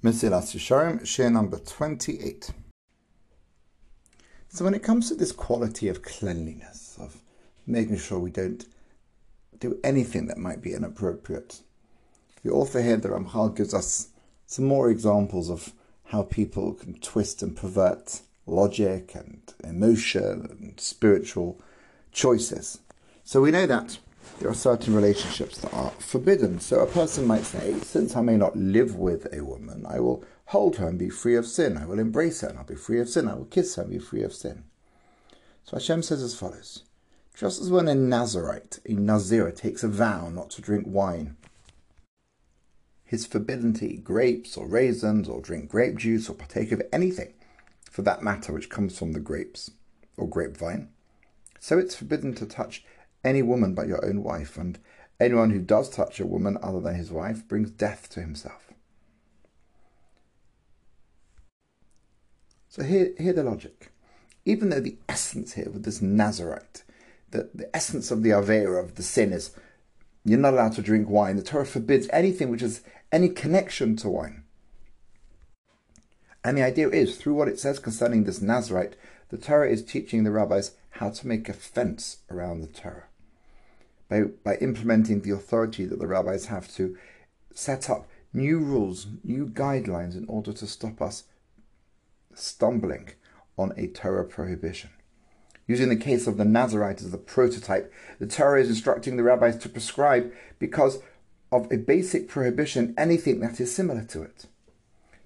Mesilas Yesharim, shiur number 28. So when it comes to this quality of cleanliness, of making sure we don't do anything that might be inappropriate, the author here, the Ramchal, gives us some more examples of how people can twist and pervert logic and emotion and spiritual choices. So we know that there are certain relationships that are forbidden. So a person might say, since I may not live with a woman, I will hold her and be free of sin. I will embrace her and I'll be free of sin. I will kiss her and be free of sin. So Hashem says as follows Just as when a Nazarite, a Nazir, takes a vow not to drink wine, his forbidden to eat grapes or raisins or drink grape juice or partake of anything, for that matter, which comes from the grapes or grapevine, so it's forbidden to touch any woman but your own wife, and anyone who does touch a woman other than his wife brings death to himself. So here, here the logic. Even though the essence here with this Nazarite, the, the essence of the Avera, of the sin is you're not allowed to drink wine. The Torah forbids anything which has any connection to wine. And the idea is, through what it says concerning this Nazarite, the Torah is teaching the rabbis how to make a fence around the Torah by, by implementing the authority that the rabbis have to set up new rules, new guidelines in order to stop us stumbling on a Torah prohibition. Using the case of the Nazarite as the prototype, the Torah is instructing the rabbis to prescribe because of a basic prohibition anything that is similar to it.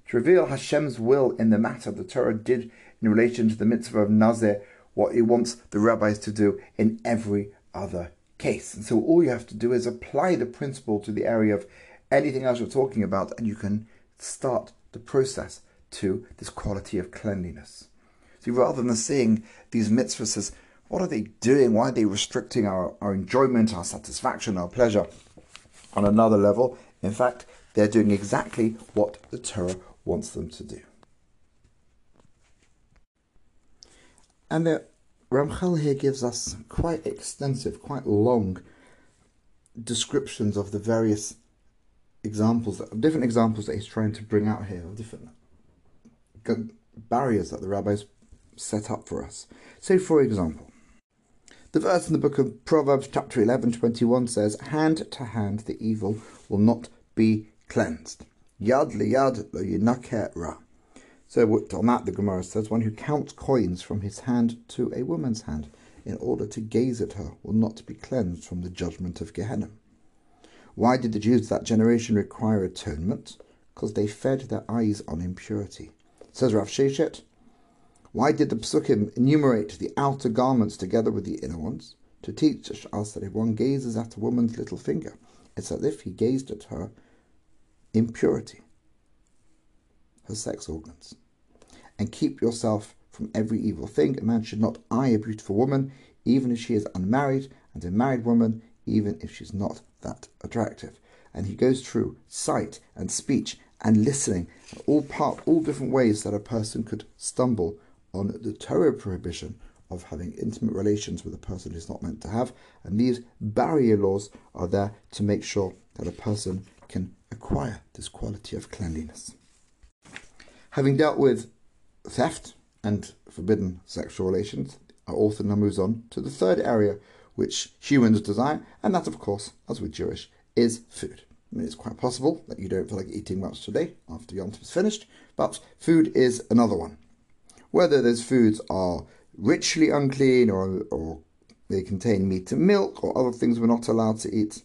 To reveal Hashem's will in the matter, the Torah did in relation to the mitzvah of Nazir what it wants the rabbis to do in every other case. And so all you have to do is apply the principle to the area of anything else you're talking about, and you can start the process to this quality of cleanliness. So rather than seeing these mitzvahs as what are they doing? Why are they restricting our, our enjoyment, our satisfaction, our pleasure on another level? In fact, they're doing exactly what the Torah wants them to do. And the Ramchal here gives us quite extensive, quite long descriptions of the various examples, different examples that he's trying to bring out here, of different barriers that the rabbis set up for us. So, for example, the verse in the book of Proverbs, chapter 11, 21 says, Hand to hand the evil will not be cleansed. Yad lo yinaker ra. So on that, the Gemara says, one who counts coins from his hand to a woman's hand in order to gaze at her will not be cleansed from the judgment of Gehenna. Why did the Jews of that generation require atonement? Because they fed their eyes on impurity. Says Rav Sheshet, why did the Psukim enumerate the outer garments together with the inner ones? To teach us that if one gazes at a woman's little finger, it's as if he gazed at her impurity, her sex organs and keep yourself from every evil thing. A man should not eye a beautiful woman, even if she is unmarried, and a married woman, even if she's not that attractive. And he goes through sight and speech and listening, all part, all different ways that a person could stumble on the Torah prohibition of having intimate relations with a person who's not meant to have. And these barrier laws are there to make sure that a person can acquire this quality of cleanliness. Having dealt with theft and forbidden sexual relations, our author now moves on to the third area which humans desire, and that, of course, as with Jewish, is food. I mean, it's quite possible that you don't feel like eating much today after Yom Tov is finished, but food is another one. Whether those foods are ritually unclean or, or they contain meat and milk or other things we're not allowed to eat.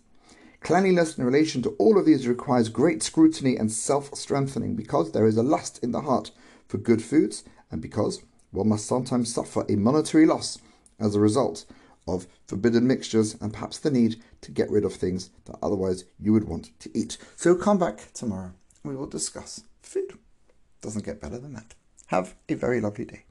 Cleanliness in relation to all of these requires great scrutiny and self strengthening because there is a lust in the heart for good foods and because one must sometimes suffer a monetary loss as a result of forbidden mixtures and perhaps the need to get rid of things that otherwise you would want to eat. So come back tomorrow and we will discuss food. Doesn't get better than that. Have a very lovely day.